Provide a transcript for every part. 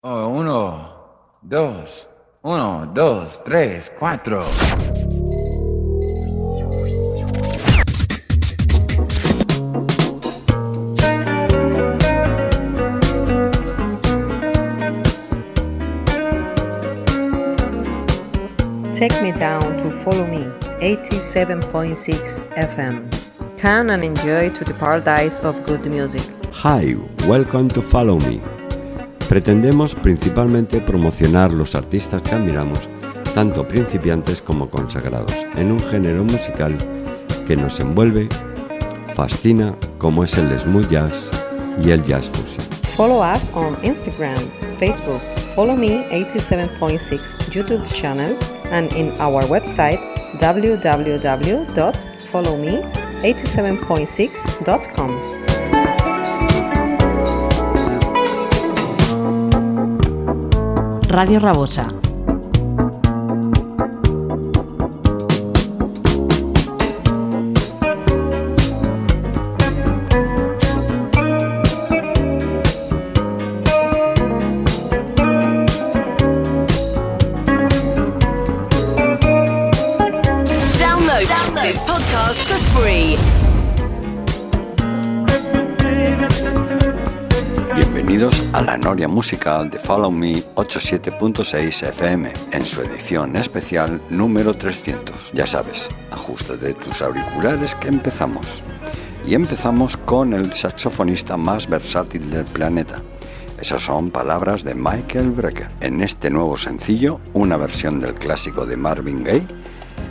Oh, uno, dos, uno, dos, tres, cuatro. Take me down to follow me, 87.6 FM. Come and enjoy to the paradise of good music. Hi, welcome to Follow Me. Pretendemos principalmente promocionar los artistas que admiramos, tanto principiantes como consagrados, en un género musical que nos envuelve, fascina, como es el smooth jazz y el jazz fusion. Follow us on Instagram, Facebook, Follow Me 87.6 YouTube channel, and in our website www.followme87.6.com. Radio Rabosa. Noria Musical de Follow Me 87.6 FM en su edición especial número 300. Ya sabes, ajustate tus auriculares que empezamos. Y empezamos con el saxofonista más versátil del planeta. Esas son palabras de Michael Brecker. En este nuevo sencillo, una versión del clásico de Marvin Gaye,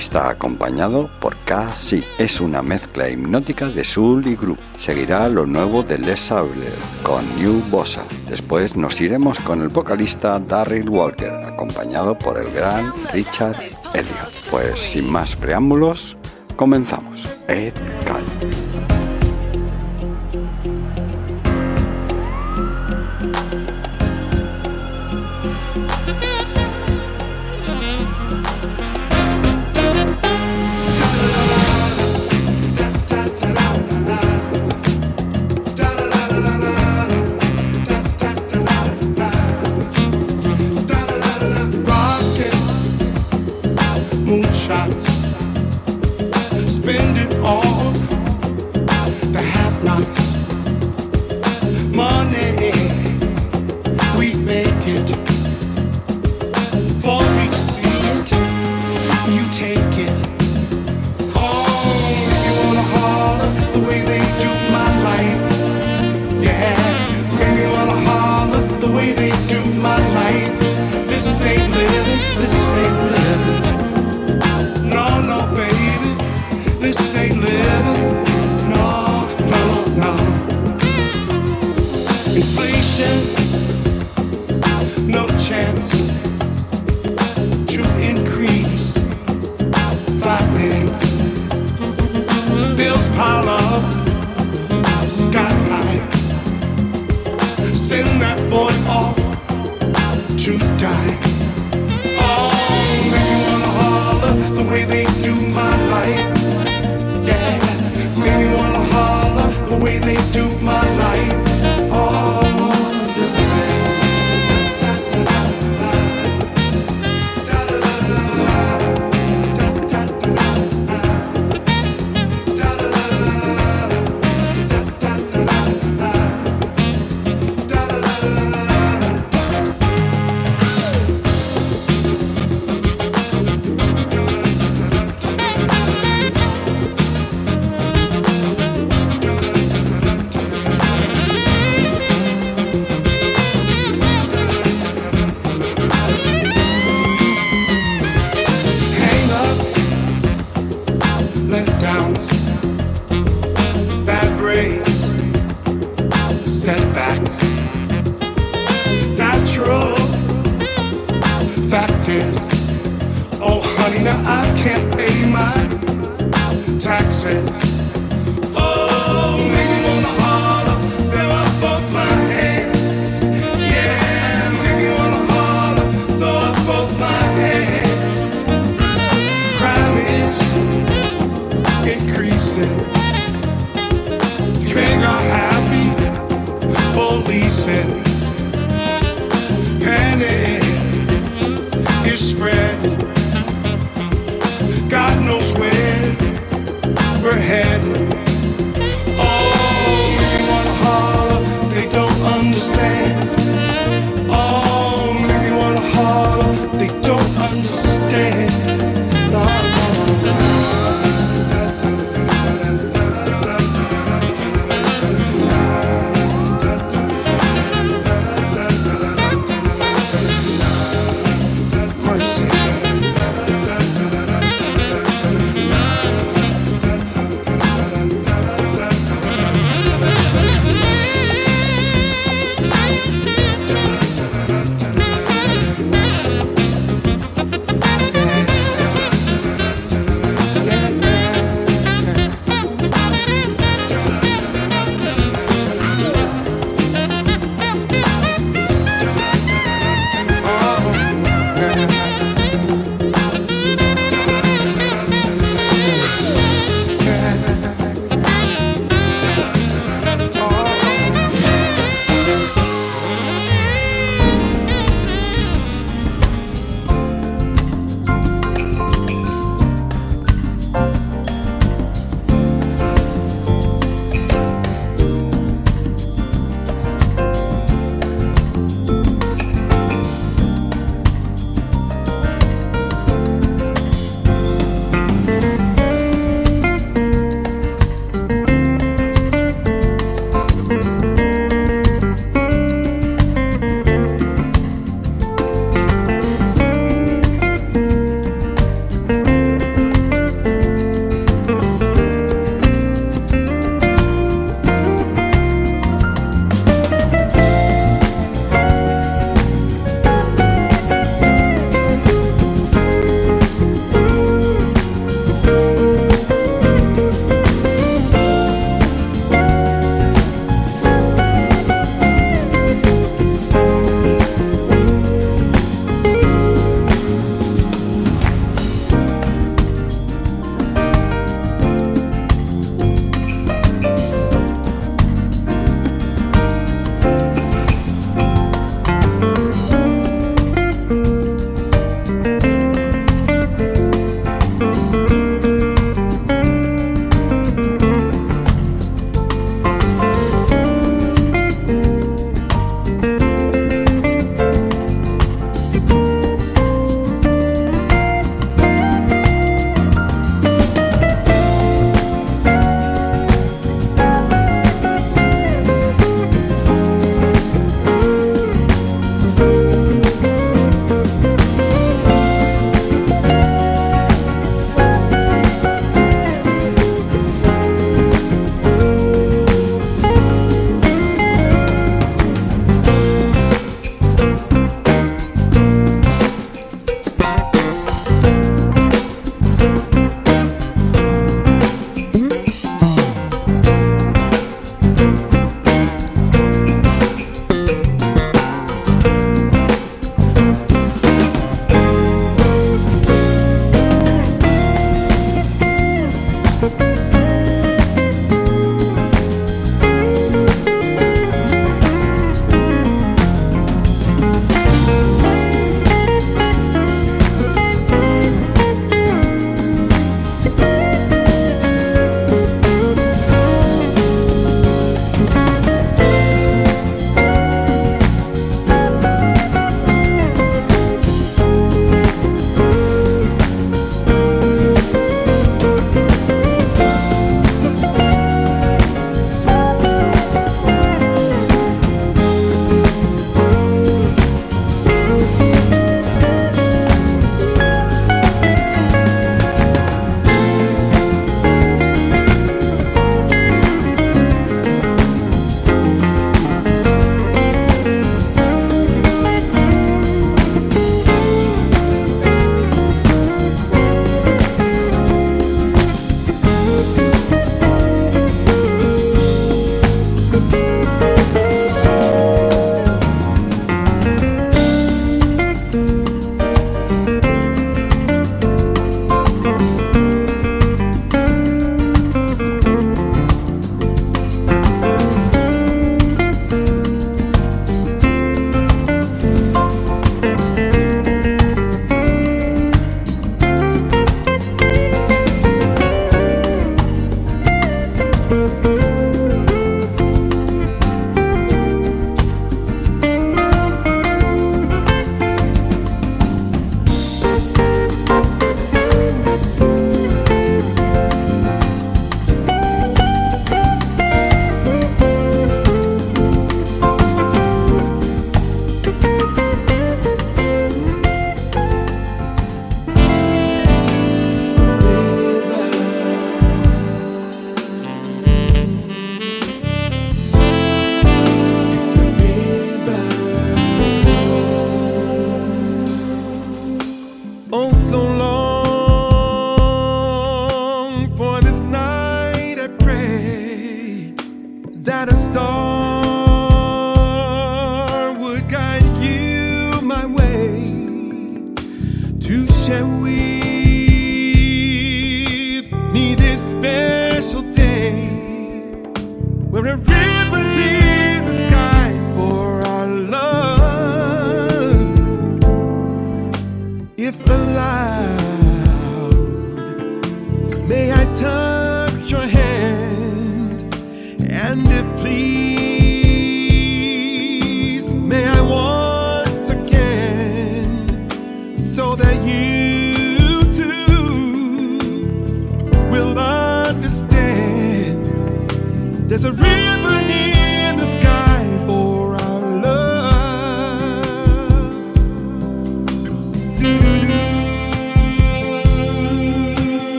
Está acompañado por K.C. Es una mezcla hipnótica de soul y groove. Seguirá lo nuevo de Les Sauler con New Bossa. Después nos iremos con el vocalista Darryl Walker, acompañado por el gran Richard Elliot. Pues sin más preámbulos, comenzamos. Ed Cal.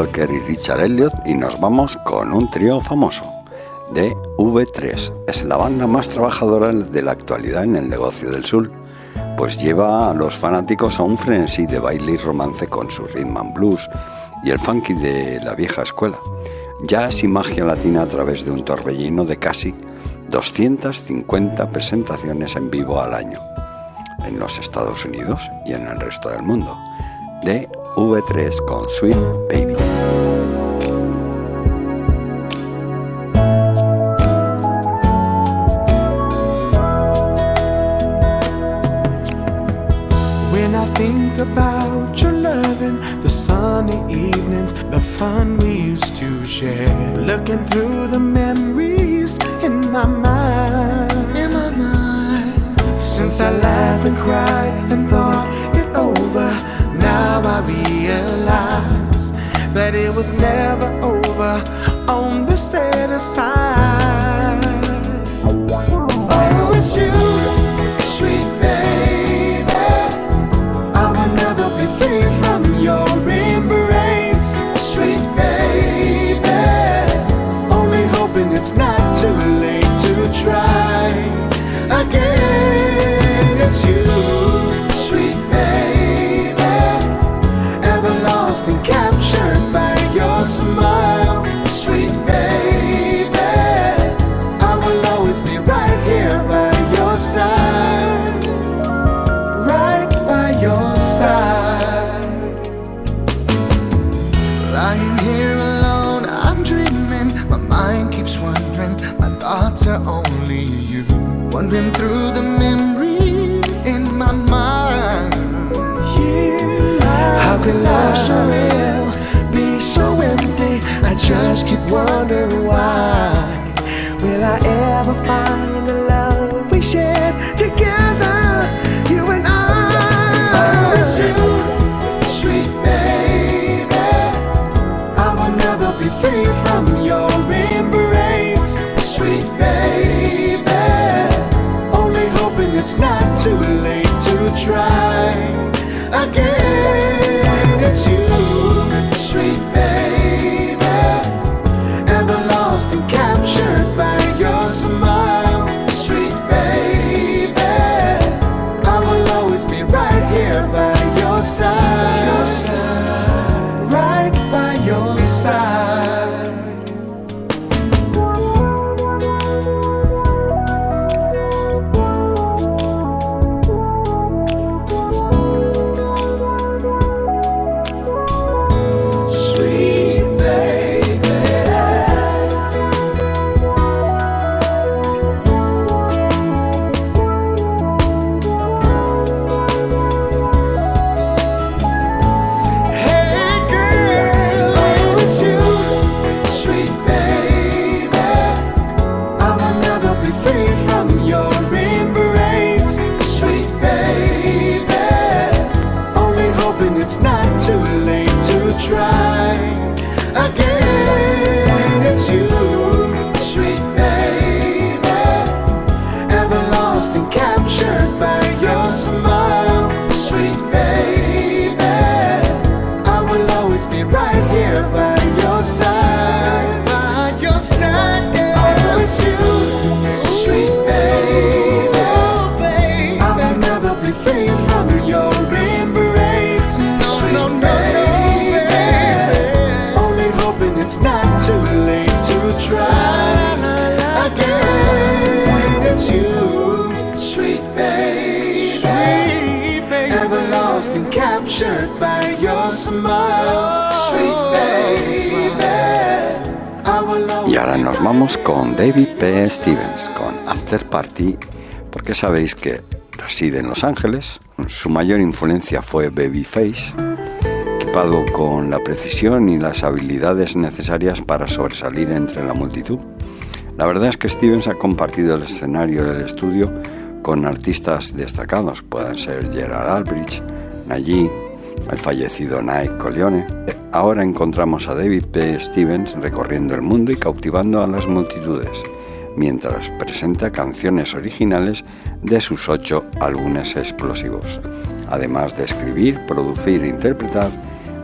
Walker y Richard Elliot y nos vamos con un trío famoso. De V3 es la banda más trabajadora de la actualidad en el negocio del sur, pues lleva a los fanáticos a un frenesí de baile y romance con su rhythm and blues y el funky de la vieja escuela. Jazz y magia latina a través de un torbellino de casi 250 presentaciones en vivo al año en los Estados Unidos y en el resto del mundo. De V3 con Sweet Baby. When I think about your loving, the sunny evenings, the fun we used to share, looking through the memories in my mind. In my mind. Since I laughed and cried and thought that it was never over on the set aside. Oh, it's you, sweet wandering through the memories in my mind. How can love so real be so empty? I just keep wondering why. Will I ever find try again. Captured by your smile, sweet baby. Y ahora nos vamos con David P. Stevens, con After Party, porque sabéis que reside en Los Ángeles. Su mayor influencia fue Babyface, equipado con la precisión y las habilidades necesarias para sobresalir entre la multitud. La verdad es que Stevens ha compartido el escenario del estudio con artistas destacados, pueden ser Gerard Albridge, Najee, el fallecido Nike Coleone. Ahora encontramos a David P. Stevens recorriendo el mundo y cautivando a las multitudes, mientras presenta canciones originales de sus ocho álbumes explosivos. Además de escribir, producir e interpretar,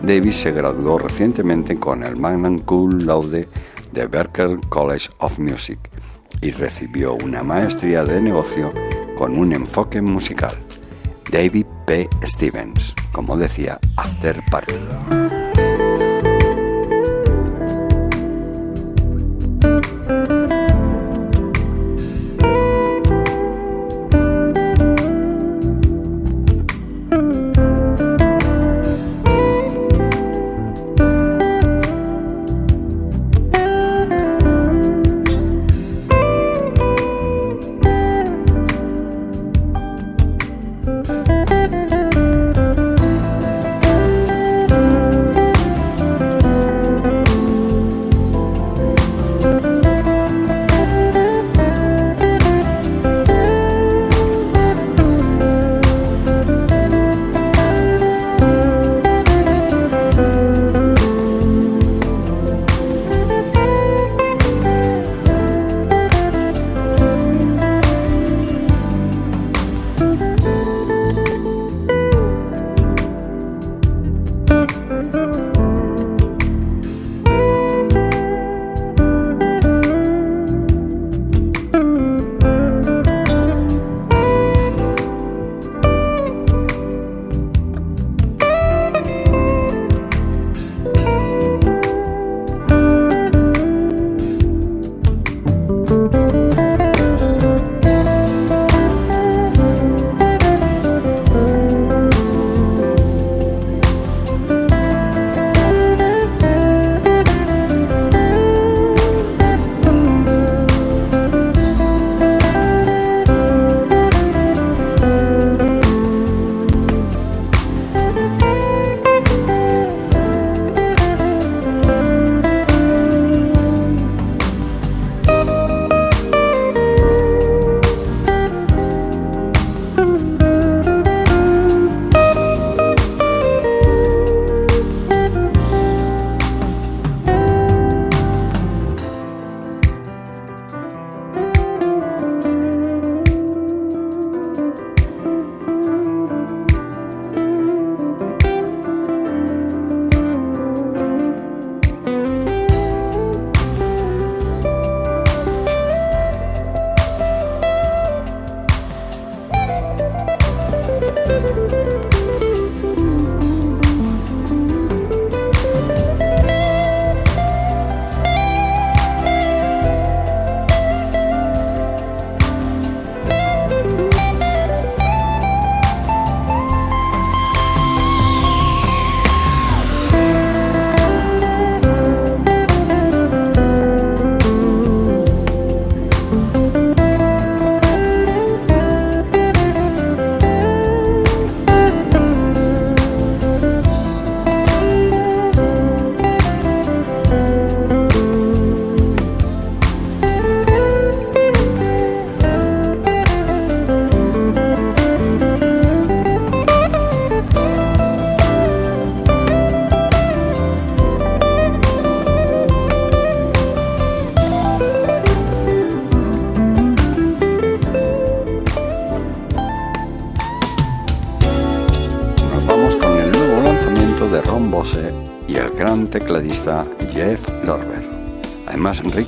David se graduó recientemente con el Magna Cum Laude de Berklee College of Music y recibió una maestría de negocio con un enfoque musical. David P. Stevens, como decía, After Party.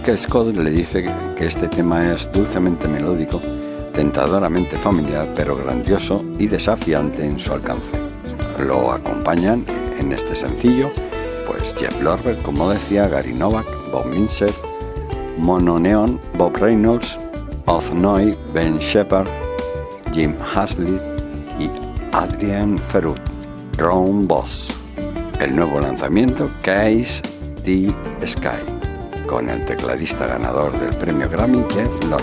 Enrique Scott le dice que este tema es dulcemente melódico, tentadoramente familiar, pero grandioso y desafiante en su alcance. Lo acompañan en este sencillo, pues Jeff Lorber, como decía, Gary Novak, Bob Minzer, Mono Neon, Bob Reynolds, Noy, Ben Shepard, Jim Hasley y Adrian Ferut, Ron Boss. El nuevo lanzamiento Case the Sky, con el tecladista ganador del premio Grammy Jeff.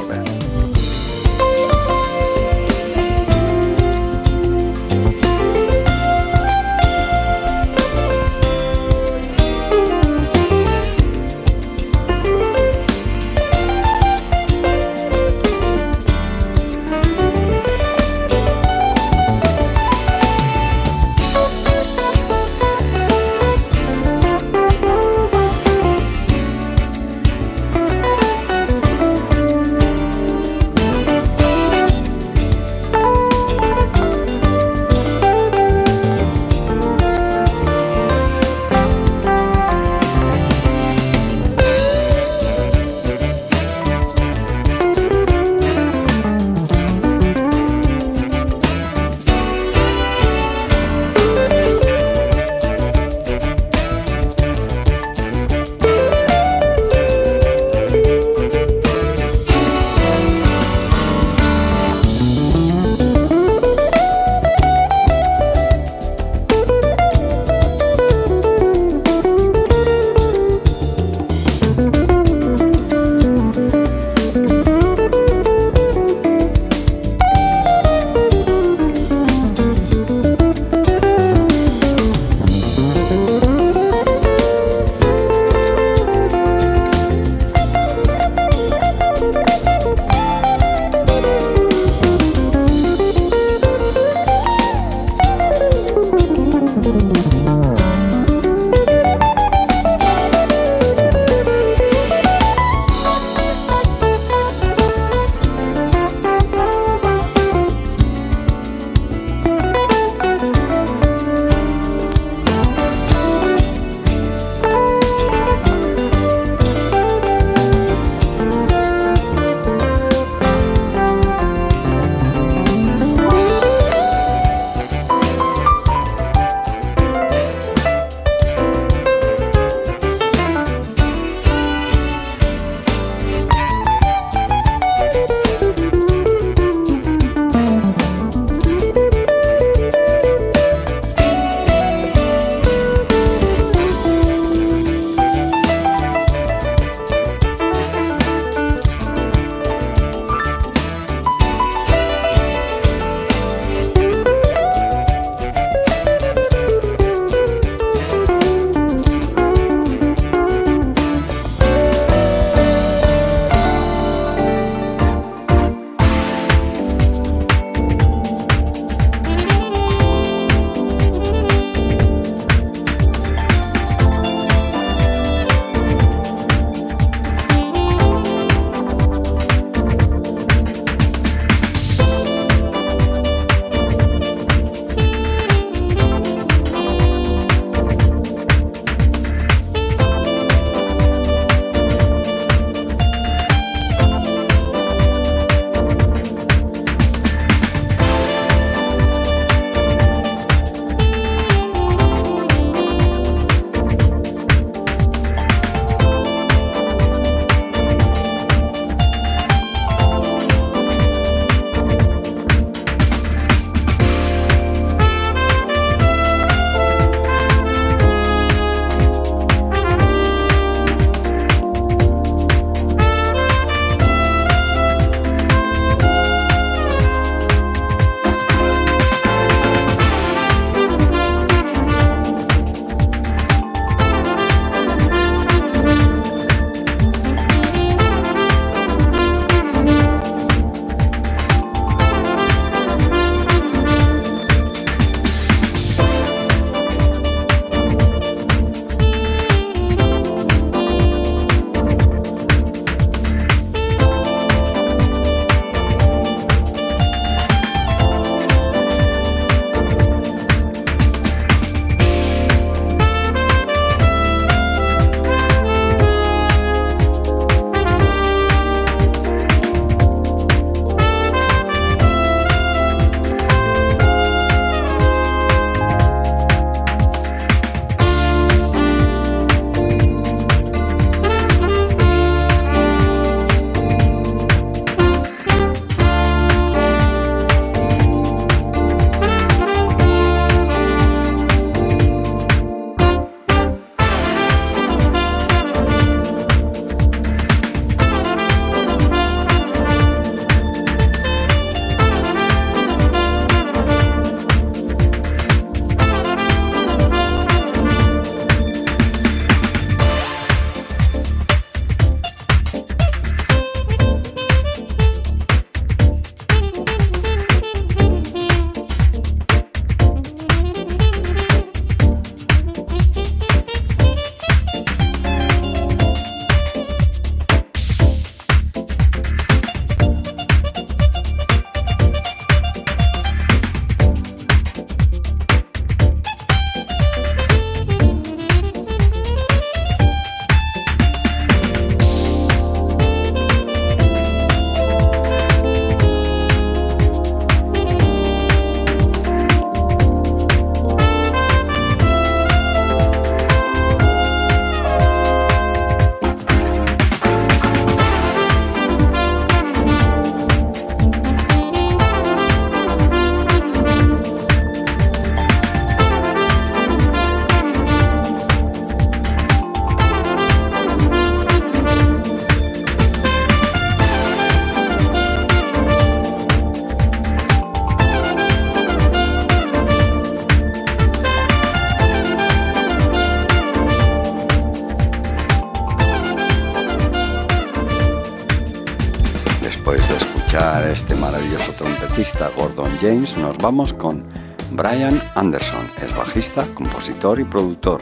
Este maravilloso trompetista Gordon James, nos vamos con Brian Anderson. Es bajista, compositor y productor,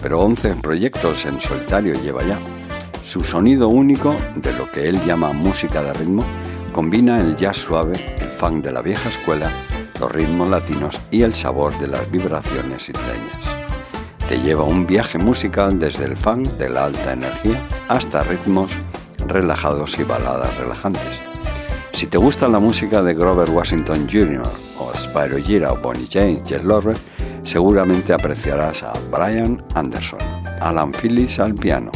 pero 11 proyectos en solitario lleva ya. Su sonido único, de lo que él llama música de ritmo, combina el jazz suave, el funk de la vieja escuela, los ritmos latinos y el sabor de las vibraciones isleñas. Te lleva un viaje musical desde el funk de la alta energía hasta ritmos relajados y baladas relajantes. Si te gusta la música de Grover Washington Jr. o Spyro Gira o Bonnie James, Jet Lorre, seguramente apreciarás a Brian Anderson, Alan Phillips al piano,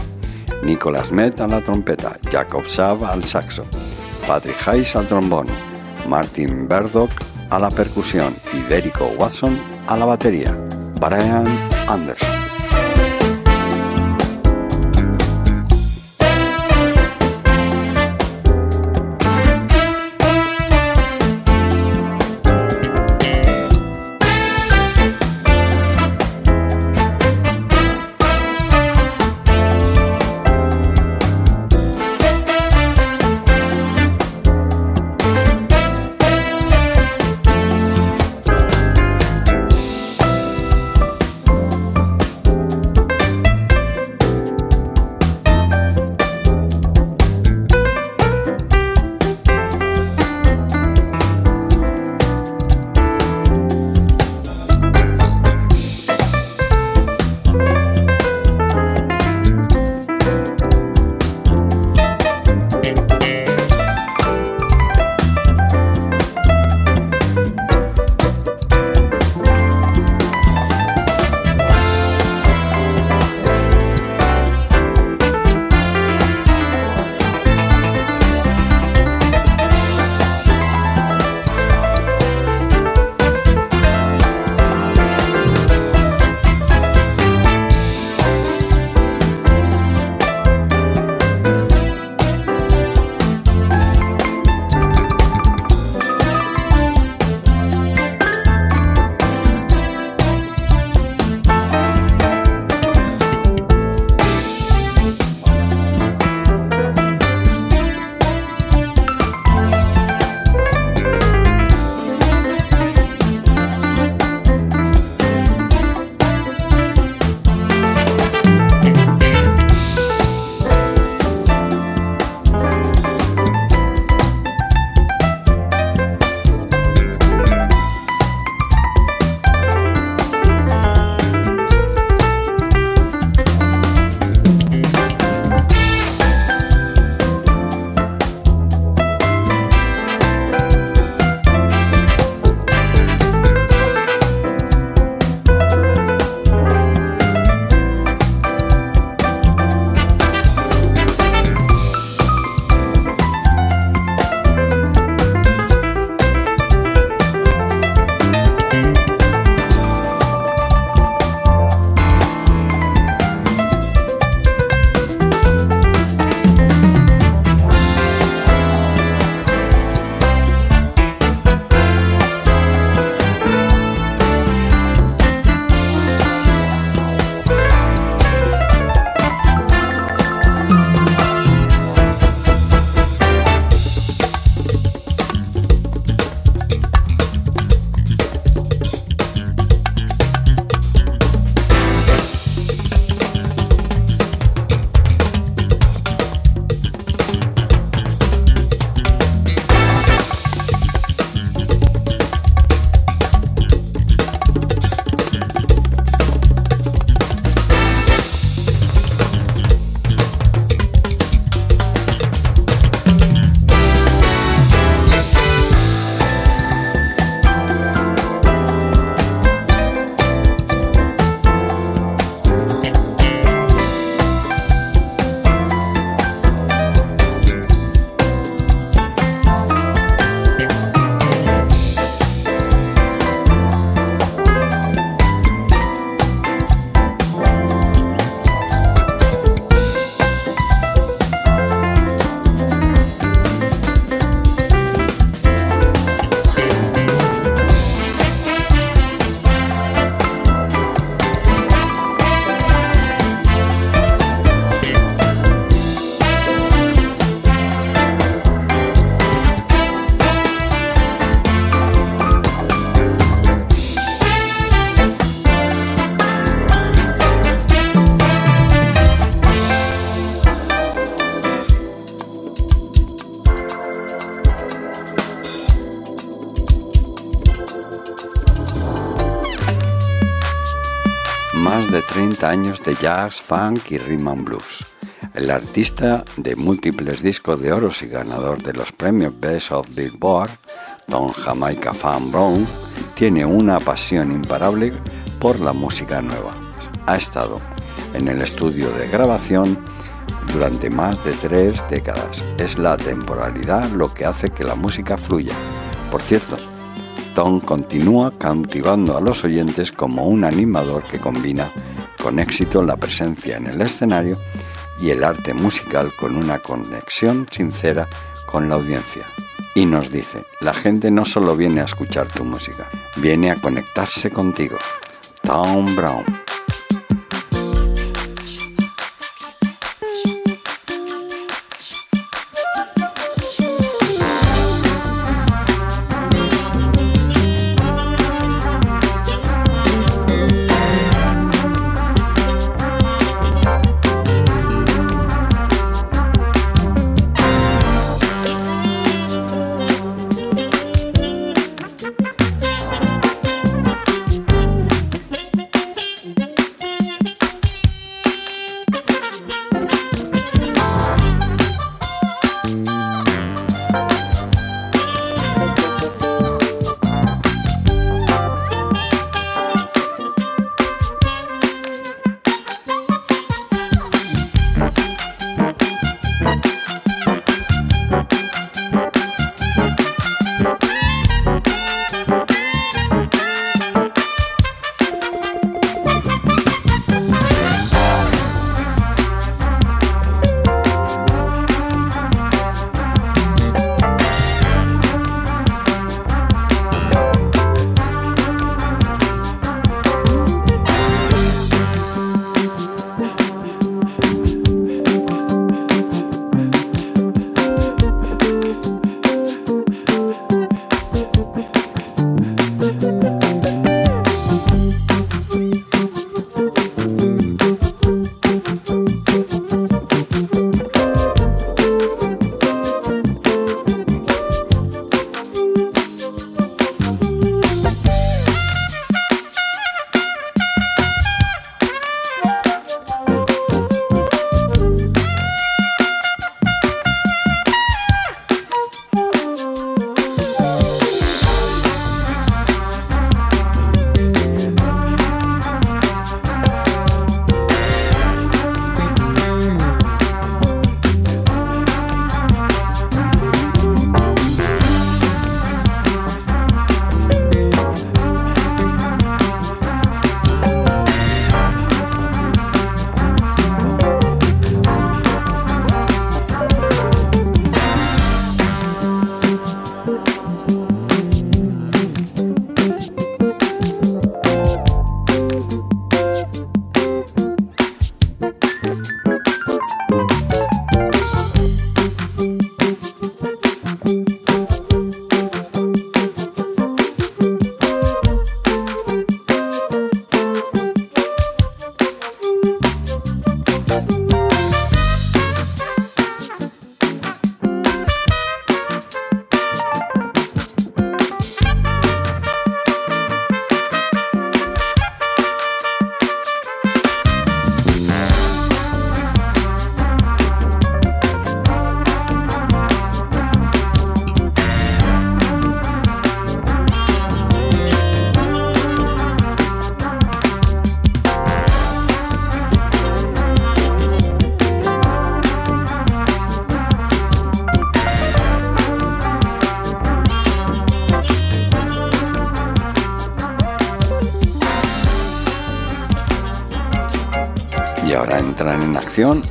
Nicholas Met a la trompeta, Jacob Saab al saxo, Patrick Hayes al trombón, Martin Berdock a la percusión y Derico Watson a la batería. Brian Anderson. De jazz, funk y rhythm and blues. El artista de múltiples discos de oro y ganador de los premios Best of Billboard, Tom Jamaica Fan Brown, tiene una pasión imparable por la música nueva. Ha estado en el estudio de grabación durante más de tres décadas. Es la temporalidad lo que hace que la música fluya. Por cierto, Tom continúa cautivando a los oyentes como un animador que combina con éxito la presencia en el escenario y el arte musical con una conexión sincera con la audiencia. Y nos dice, la gente no solo viene a escuchar tu música, viene a conectarse contigo. Tom Brown.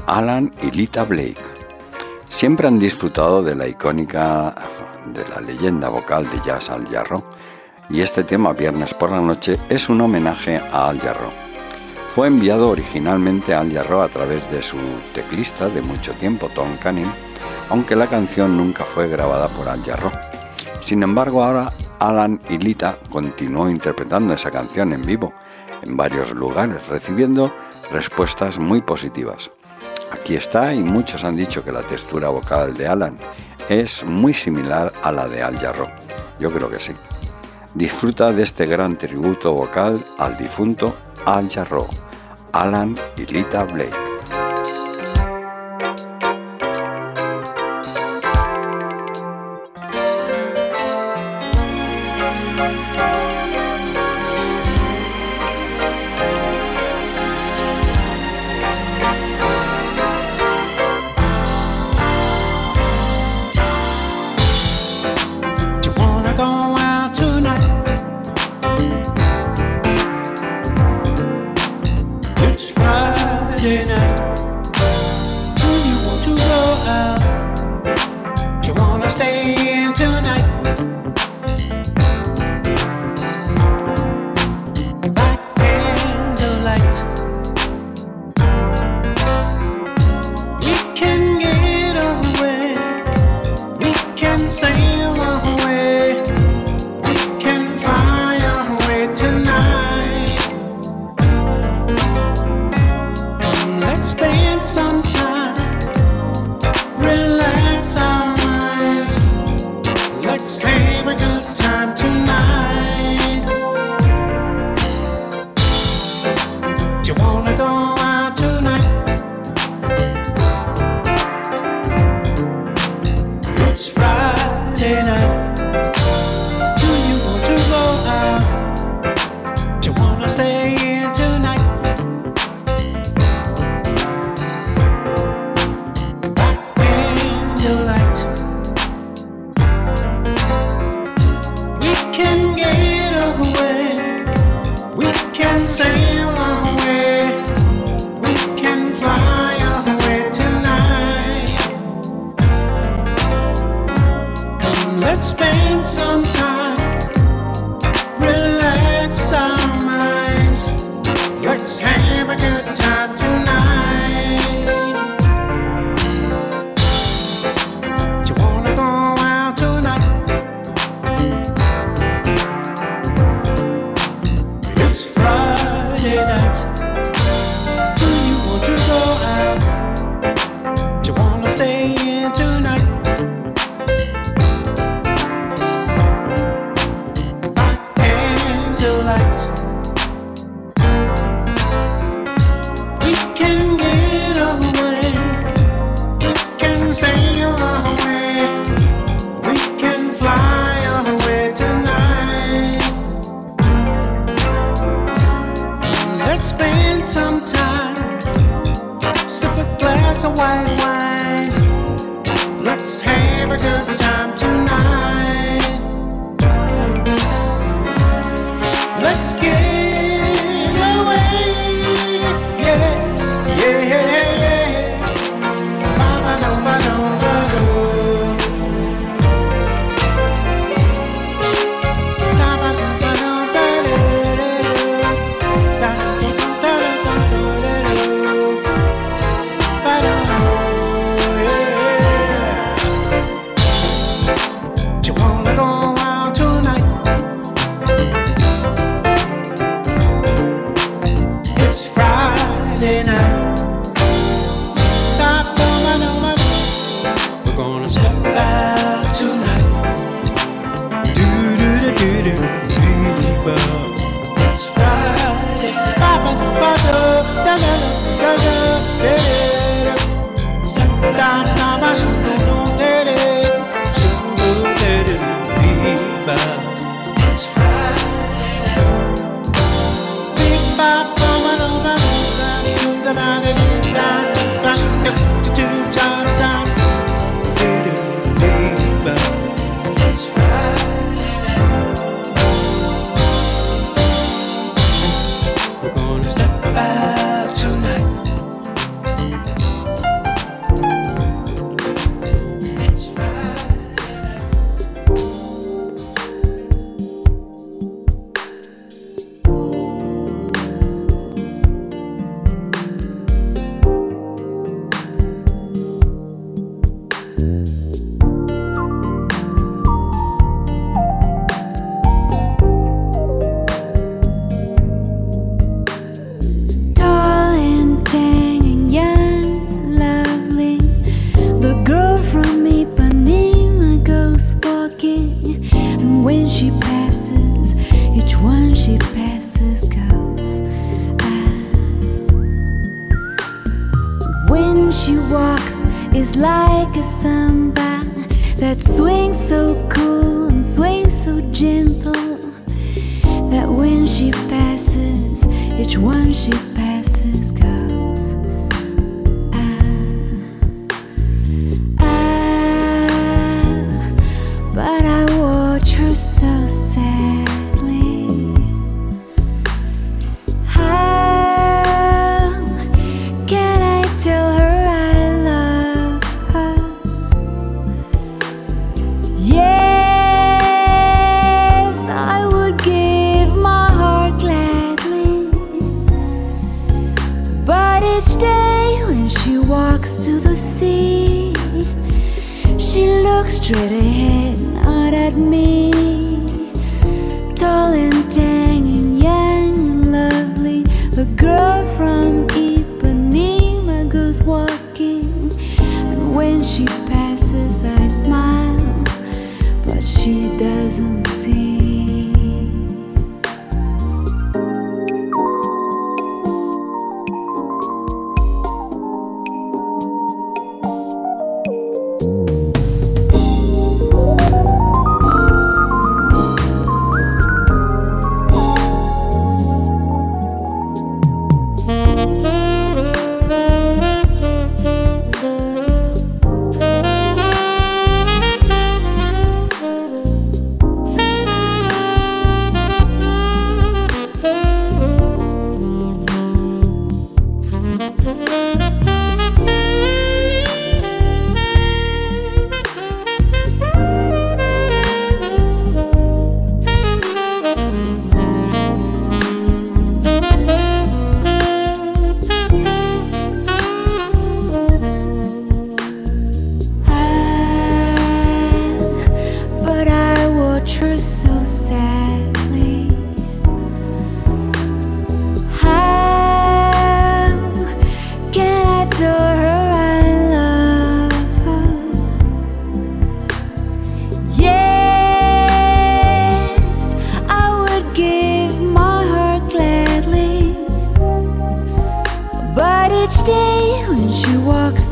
Alan y Lita Blake. Siempre han disfrutado de la icónica, de la leyenda vocal de jazz Al Jarro, y este tema Viernes por la Noche es un homenaje a Al Jarro. Fue enviado originalmente a Al Jarro a través de su teclista de mucho tiempo, Tom Canning, aunque la canción nunca fue grabada por Al Jarro. Sin embargo, ahora Alan y Lita continuó interpretando esa canción en vivo en varios lugares, recibiendo respuestas muy positivas. Aquí está y muchos han dicho que la textura vocal de Alan es muy similar a la de Al Jarro. Yo creo que sí. disfruta de este gran tributo vocal al difunto Al Jarreau, Alan y Lita Blake.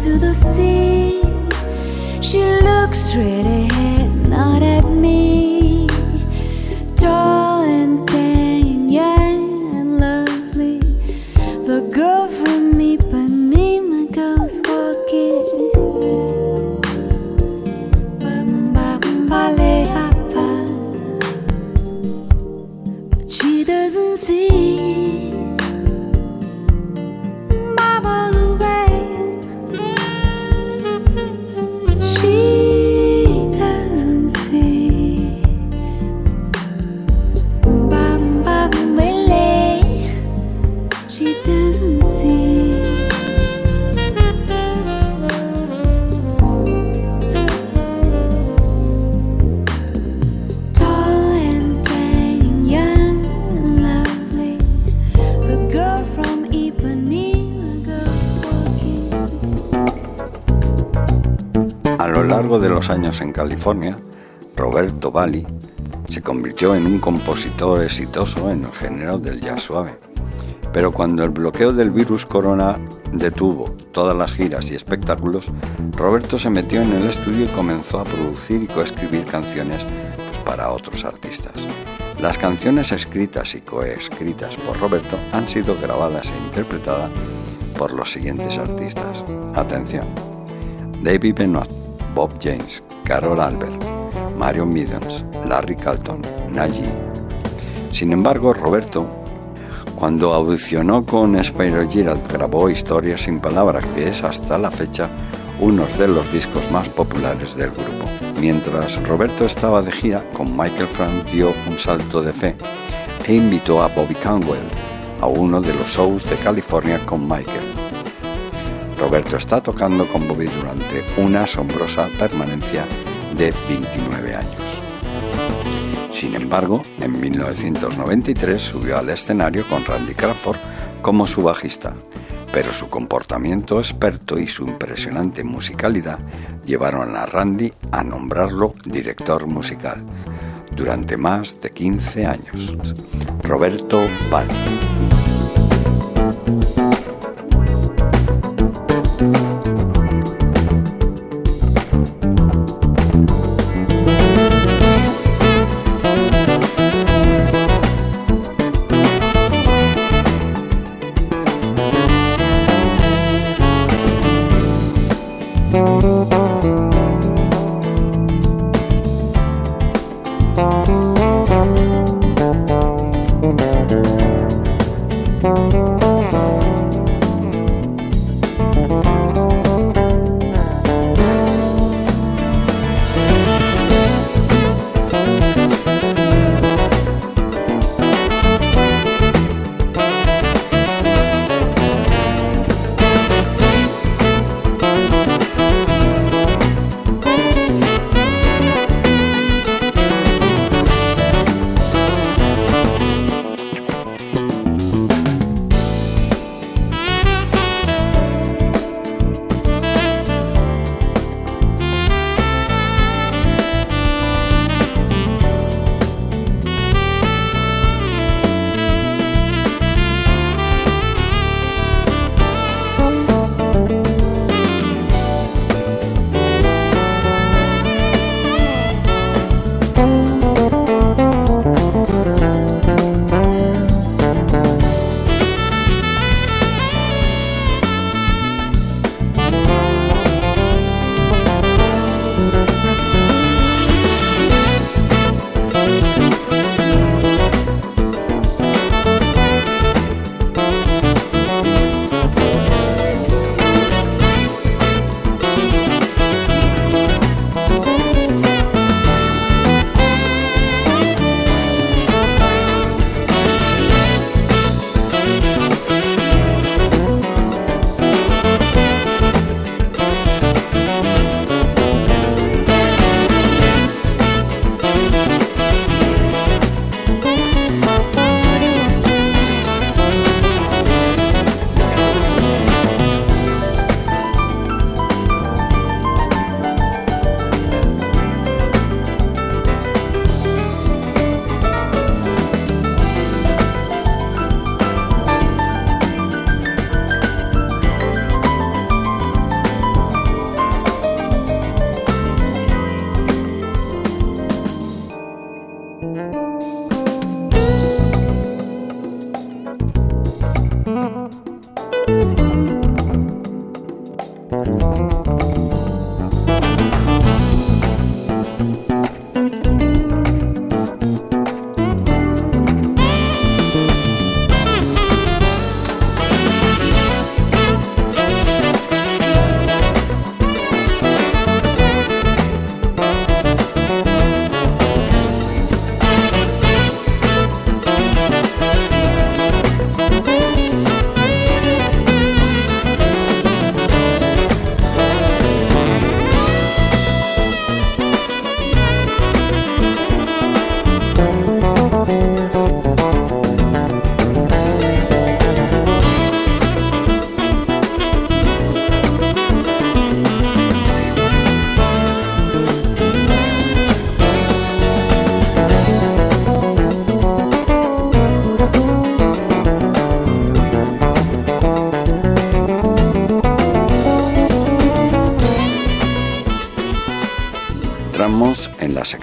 To the sea, she looks straight Roberto Bali se convirtió en un compositor exitoso en el género del jazz suave. Pero cuando el bloqueo del virus corona detuvo todas las giras y espectáculos, Roberto se metió en el estudio y comenzó a producir y coescribir canciones pues, para otros artistas. Las canciones escritas y coescritas por Roberto han sido grabadas e interpretadas por los siguientes artistas. Atención. David Benoit, Bob James, Carol Albert, Marion Middens, Larry Carlton, Najee. Sin embargo, Roberto, cuando audicionó con Spyro Girald, grabó Historias sin palabras, que es hasta la fecha uno de los discos más populares del grupo. Mientras Roberto estaba de gira, con Michael Frank dio un salto de fe e invitó a Bobby Canwell a uno de los shows de California con Michael. Roberto está tocando con Bobby durante una asombrosa permanencia de 29 años. Sin embargo, en 1993 subió al escenario con Randy Crawford como su bajista, pero su comportamiento experto y su impresionante musicalidad llevaron a Randy a nombrarlo director musical durante más de 15 años. Roberto Bali.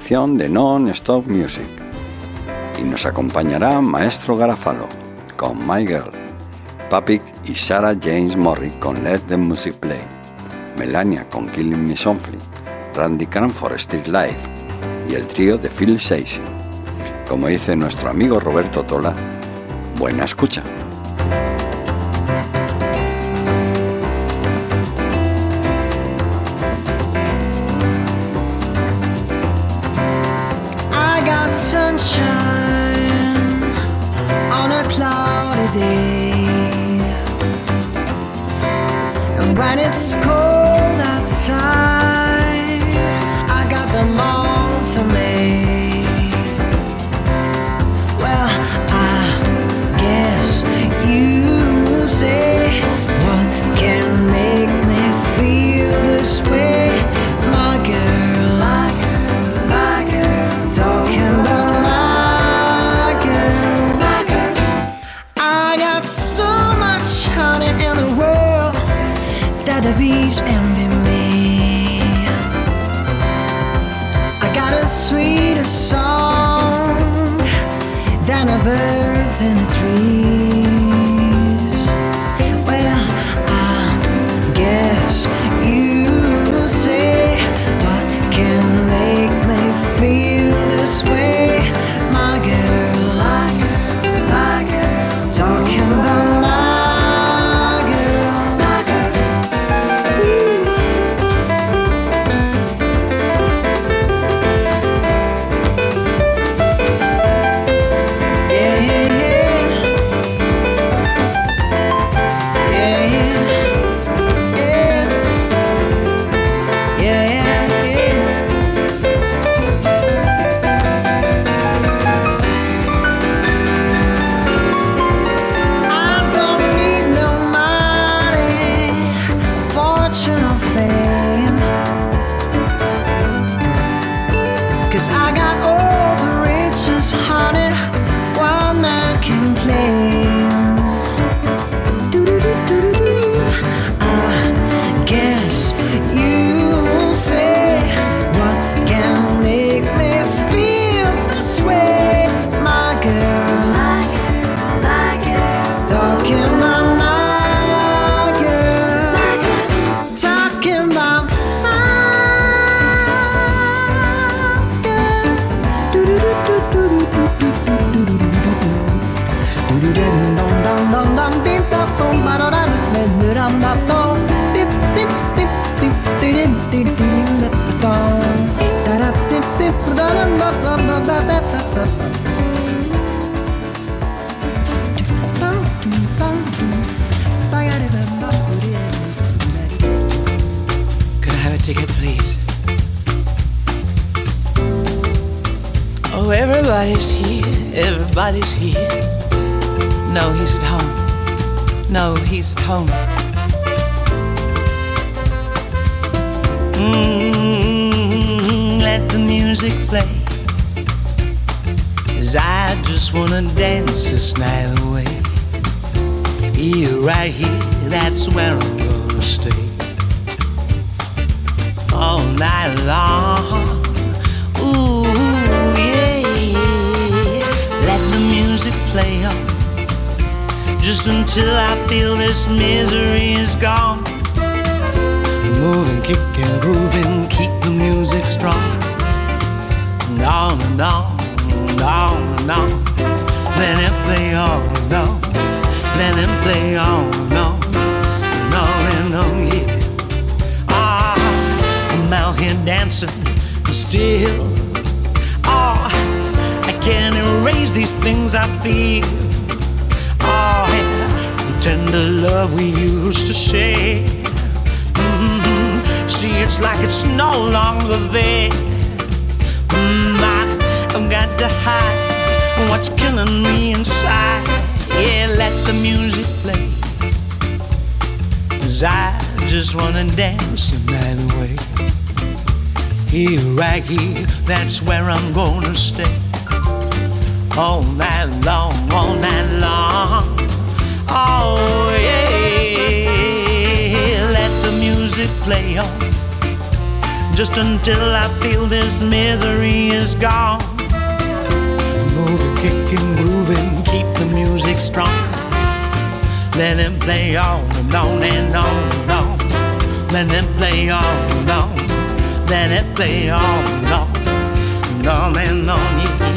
De Non-Stop Music. Y nos acompañará Maestro Garafalo con My Girl, Papik y Sarah James Morris con Let the Music Play, Melania con Killing Me Softly, Randy Cranford Street Life y el trío de Phil Sacey. Como dice nuestro amigo Roberto Tola, buena escucha. Everybody's here, everybody's here. No, he's at home. No, he's at home. Mm, let the music play. Cause I just wanna dance this night away. Here, right here, that's where I'm gonna stay. All night long. Play on. Just until I feel this misery is gone. Moving, kicking, grooving, keep the music strong. And on and on, and on and on. Let it play on and on. Let it play on and on. And on and on, yeah. Ah, I'm out here dancing still. Erase these things I feel. Oh, yeah, the tender love we used to share. Mhm. See, it's like it's no longer there. Mm, I, I've got to hide what's killing me inside. Yeah, let the music play. Cause I just wanna dance the night away. Here, right here, that's where I'm gonna stay. All night long, all night long. Oh, yeah. Let the music play on. Just until I feel this misery is gone. Moving, kicking, grooving, keep the music strong. Let it play on and on and on and on. Let it play on and on. Let it play on and on and on and on. Yeah,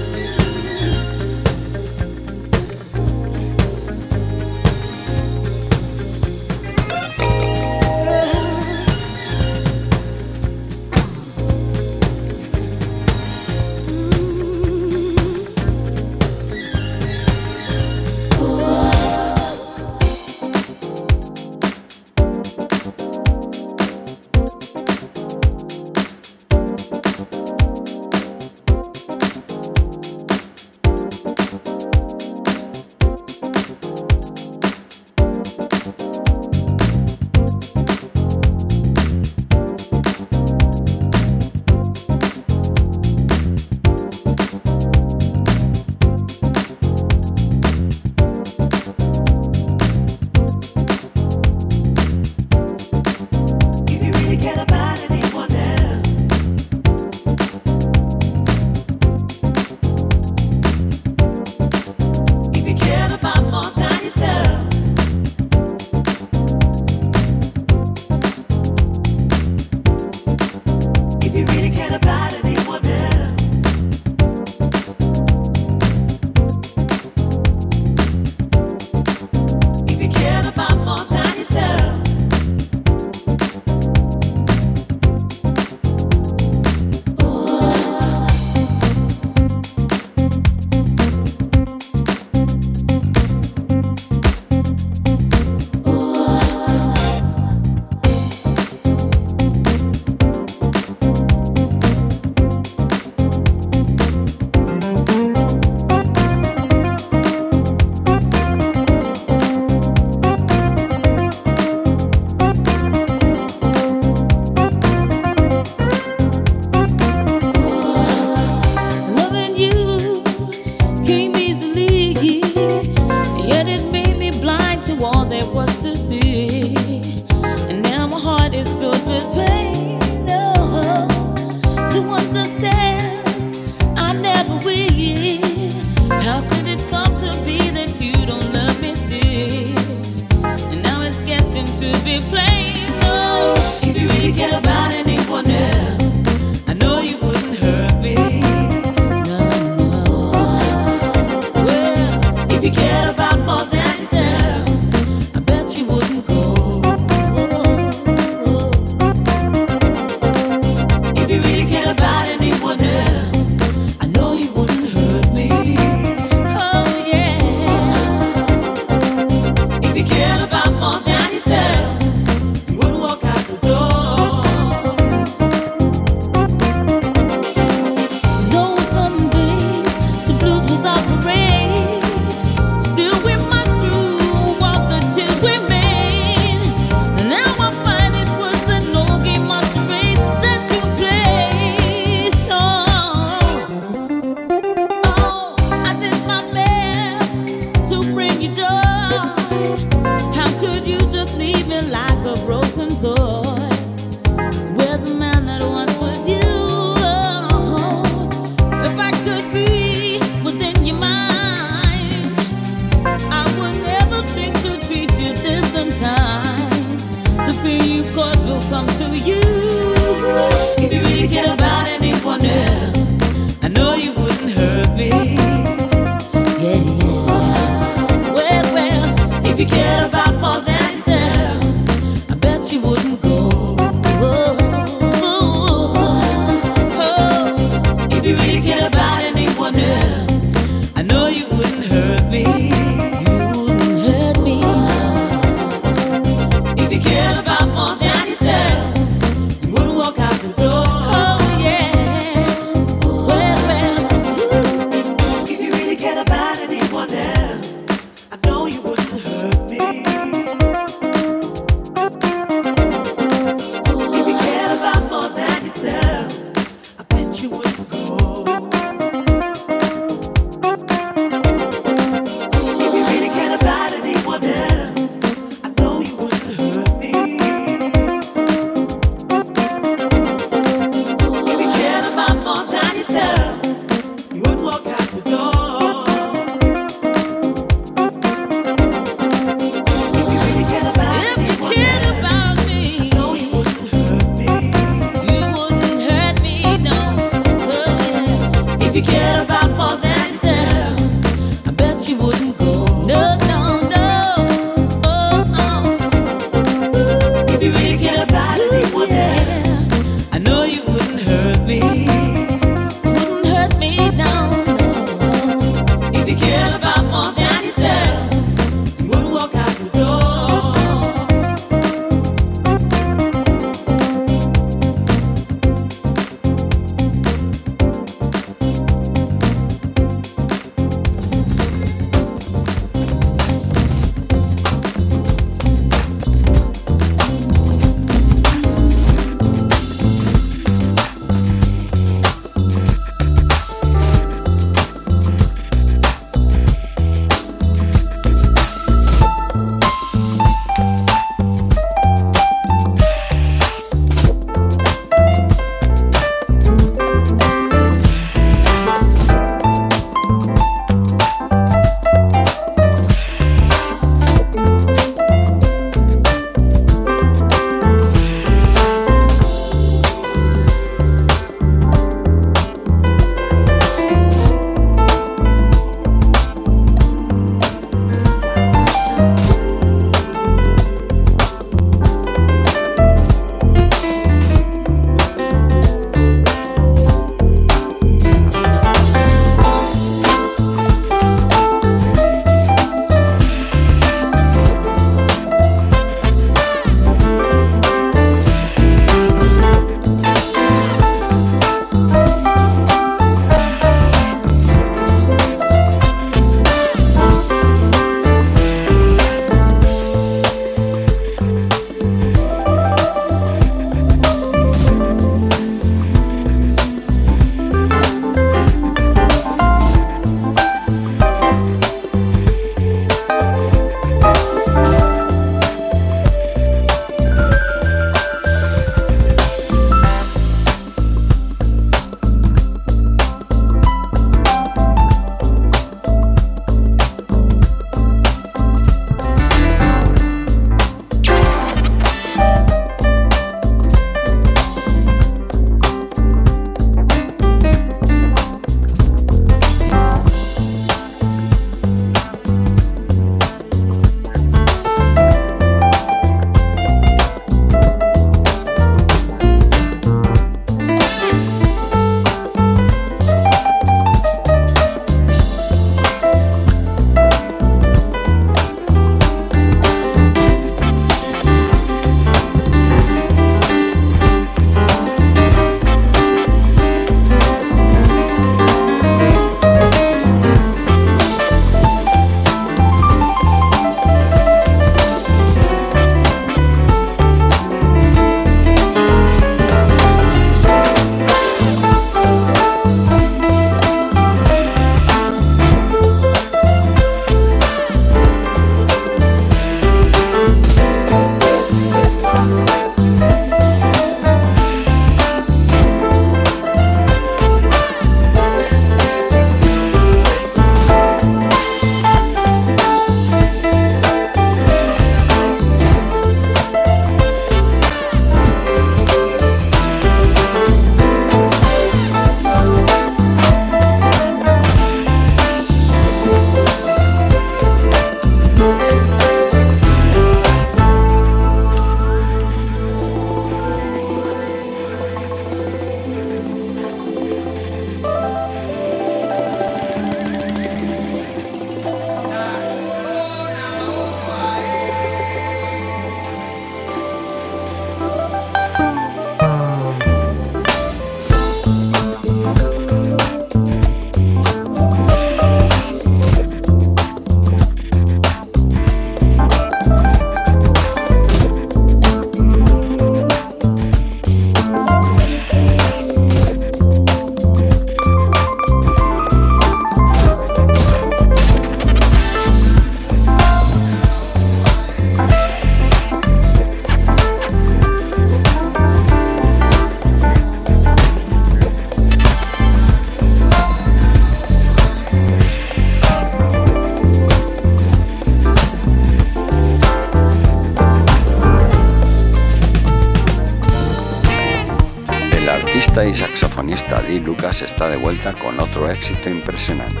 Dee Lucas está de vuelta con otro éxito impresionante.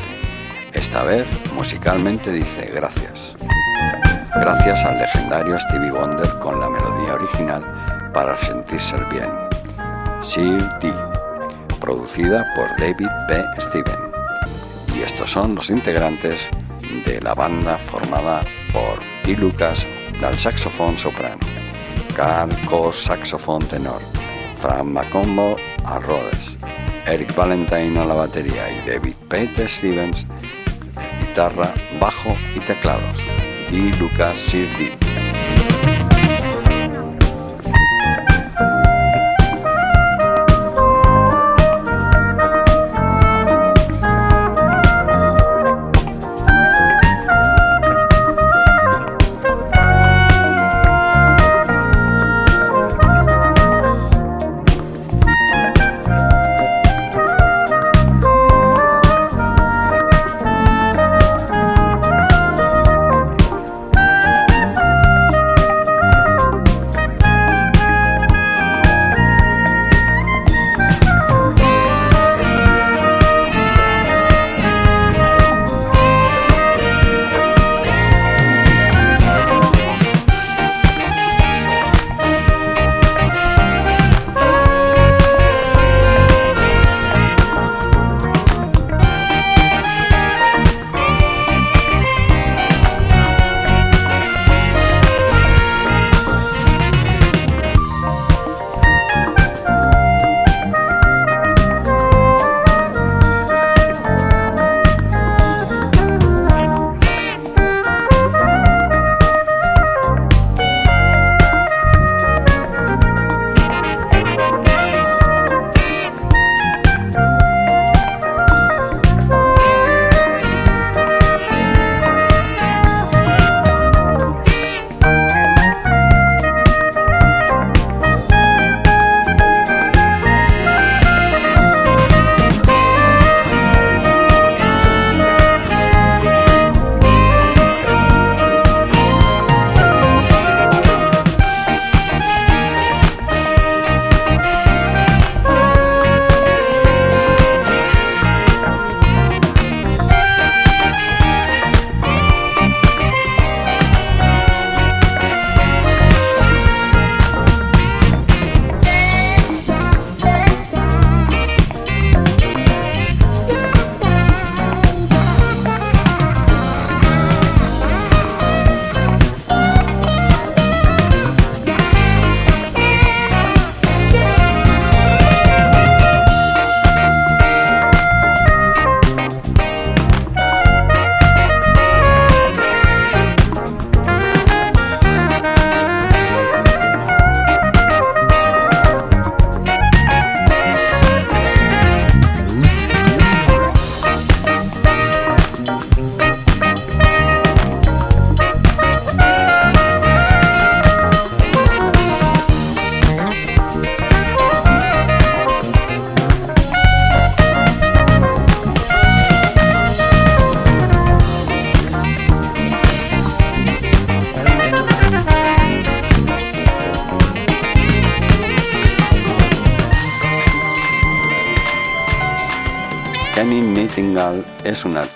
Esta vez, musicalmente dice gracias. Gracias al legendario Stevie Wonder con la melodía original para sentirse bien. Sir D, producida por David P. Steven. Y estos son los integrantes de la banda formada por Dee Lucas al saxofón soprano, Carl Kors saxofón tenor, Fran Macombo a Rhodes, Eric Valentine a la batería y David Pate Stevens guitarra, bajo y teclados. Dee Lucas Sir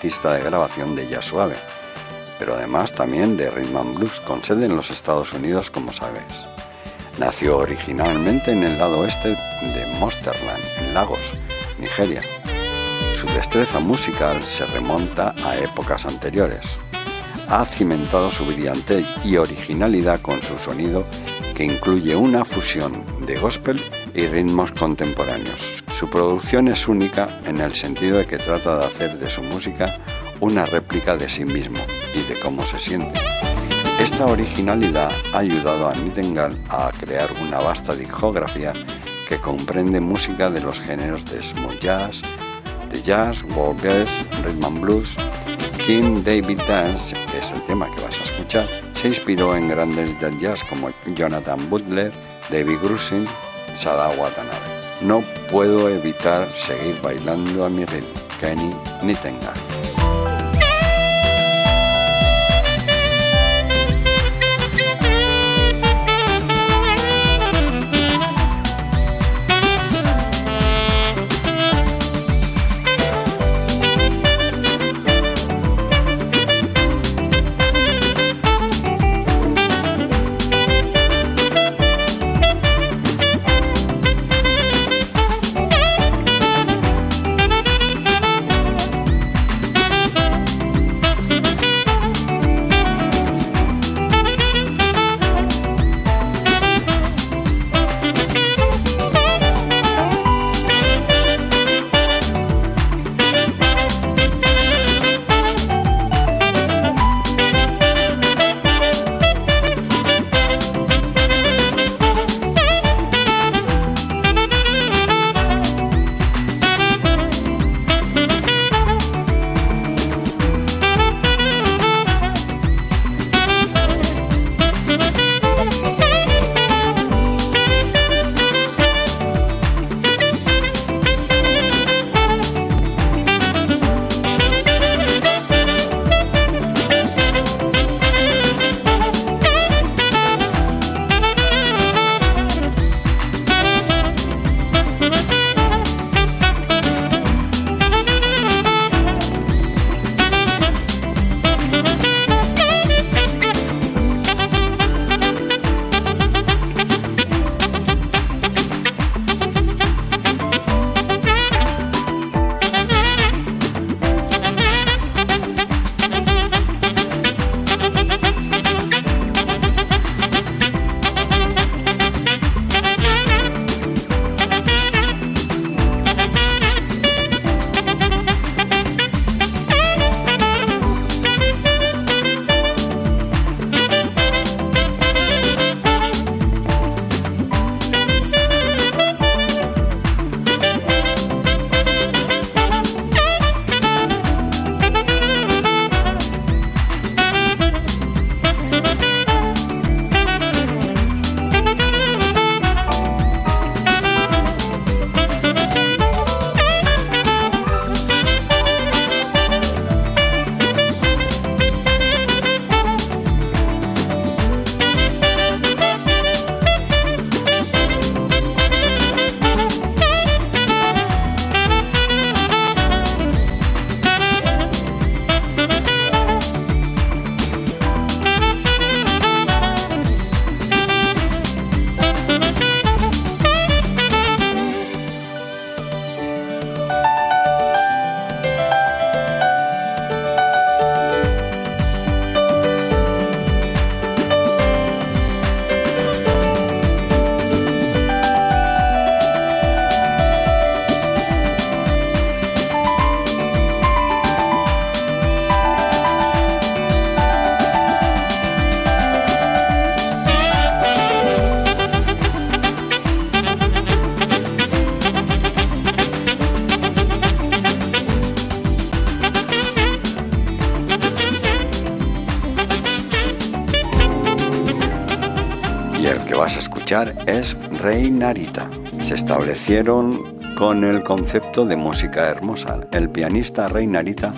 De grabación de jazz suave, pero además también de rhythm and blues con sede en los Estados Unidos, como sabes. Nació originalmente en el lado oeste de Monsterland, en Lagos, Nigeria. Su destreza musical se remonta a épocas anteriores. Ha cimentado su brillantez y originalidad con su sonido que incluye una fusión de gospel y ritmos contemporáneos. Su producción es única en el sentido de que trata de hacer de su música una réplica de sí mismo y de cómo se siente. Esta originalidad ha ayudado a Nightingale a crear una vasta discografía que comprende música de los géneros de smooth jazz, de jazz, world jazz, rhythm and blues. King David Dance, que es el tema que vas a escuchar, se inspiró en grandes del jazz como Jonathan Butler, David Grusin, Sada Watanabe. No puedo evitar seguir bailando a mi ritmo, Kenny tenga. Establecieron con el concepto de música hermosa. El pianista Rey Narita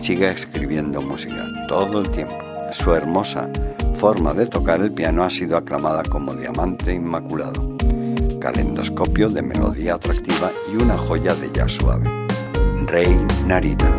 sigue escribiendo música todo el tiempo. Su hermosa forma de tocar el piano ha sido aclamada como diamante inmaculado, calendoscopio de melodía atractiva y una joya de jazz suave. Rey Narita.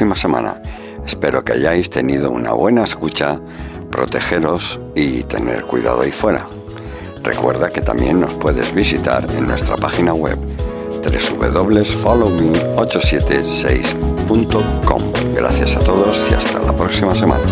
Próxima semana. Espero que hayáis tenido una buena escucha, protegeros y tener cuidado ahí fuera. Recuerda que también nos puedes visitar en nuestra página web www.followme876.com. Gracias a todos y hasta la próxima semana.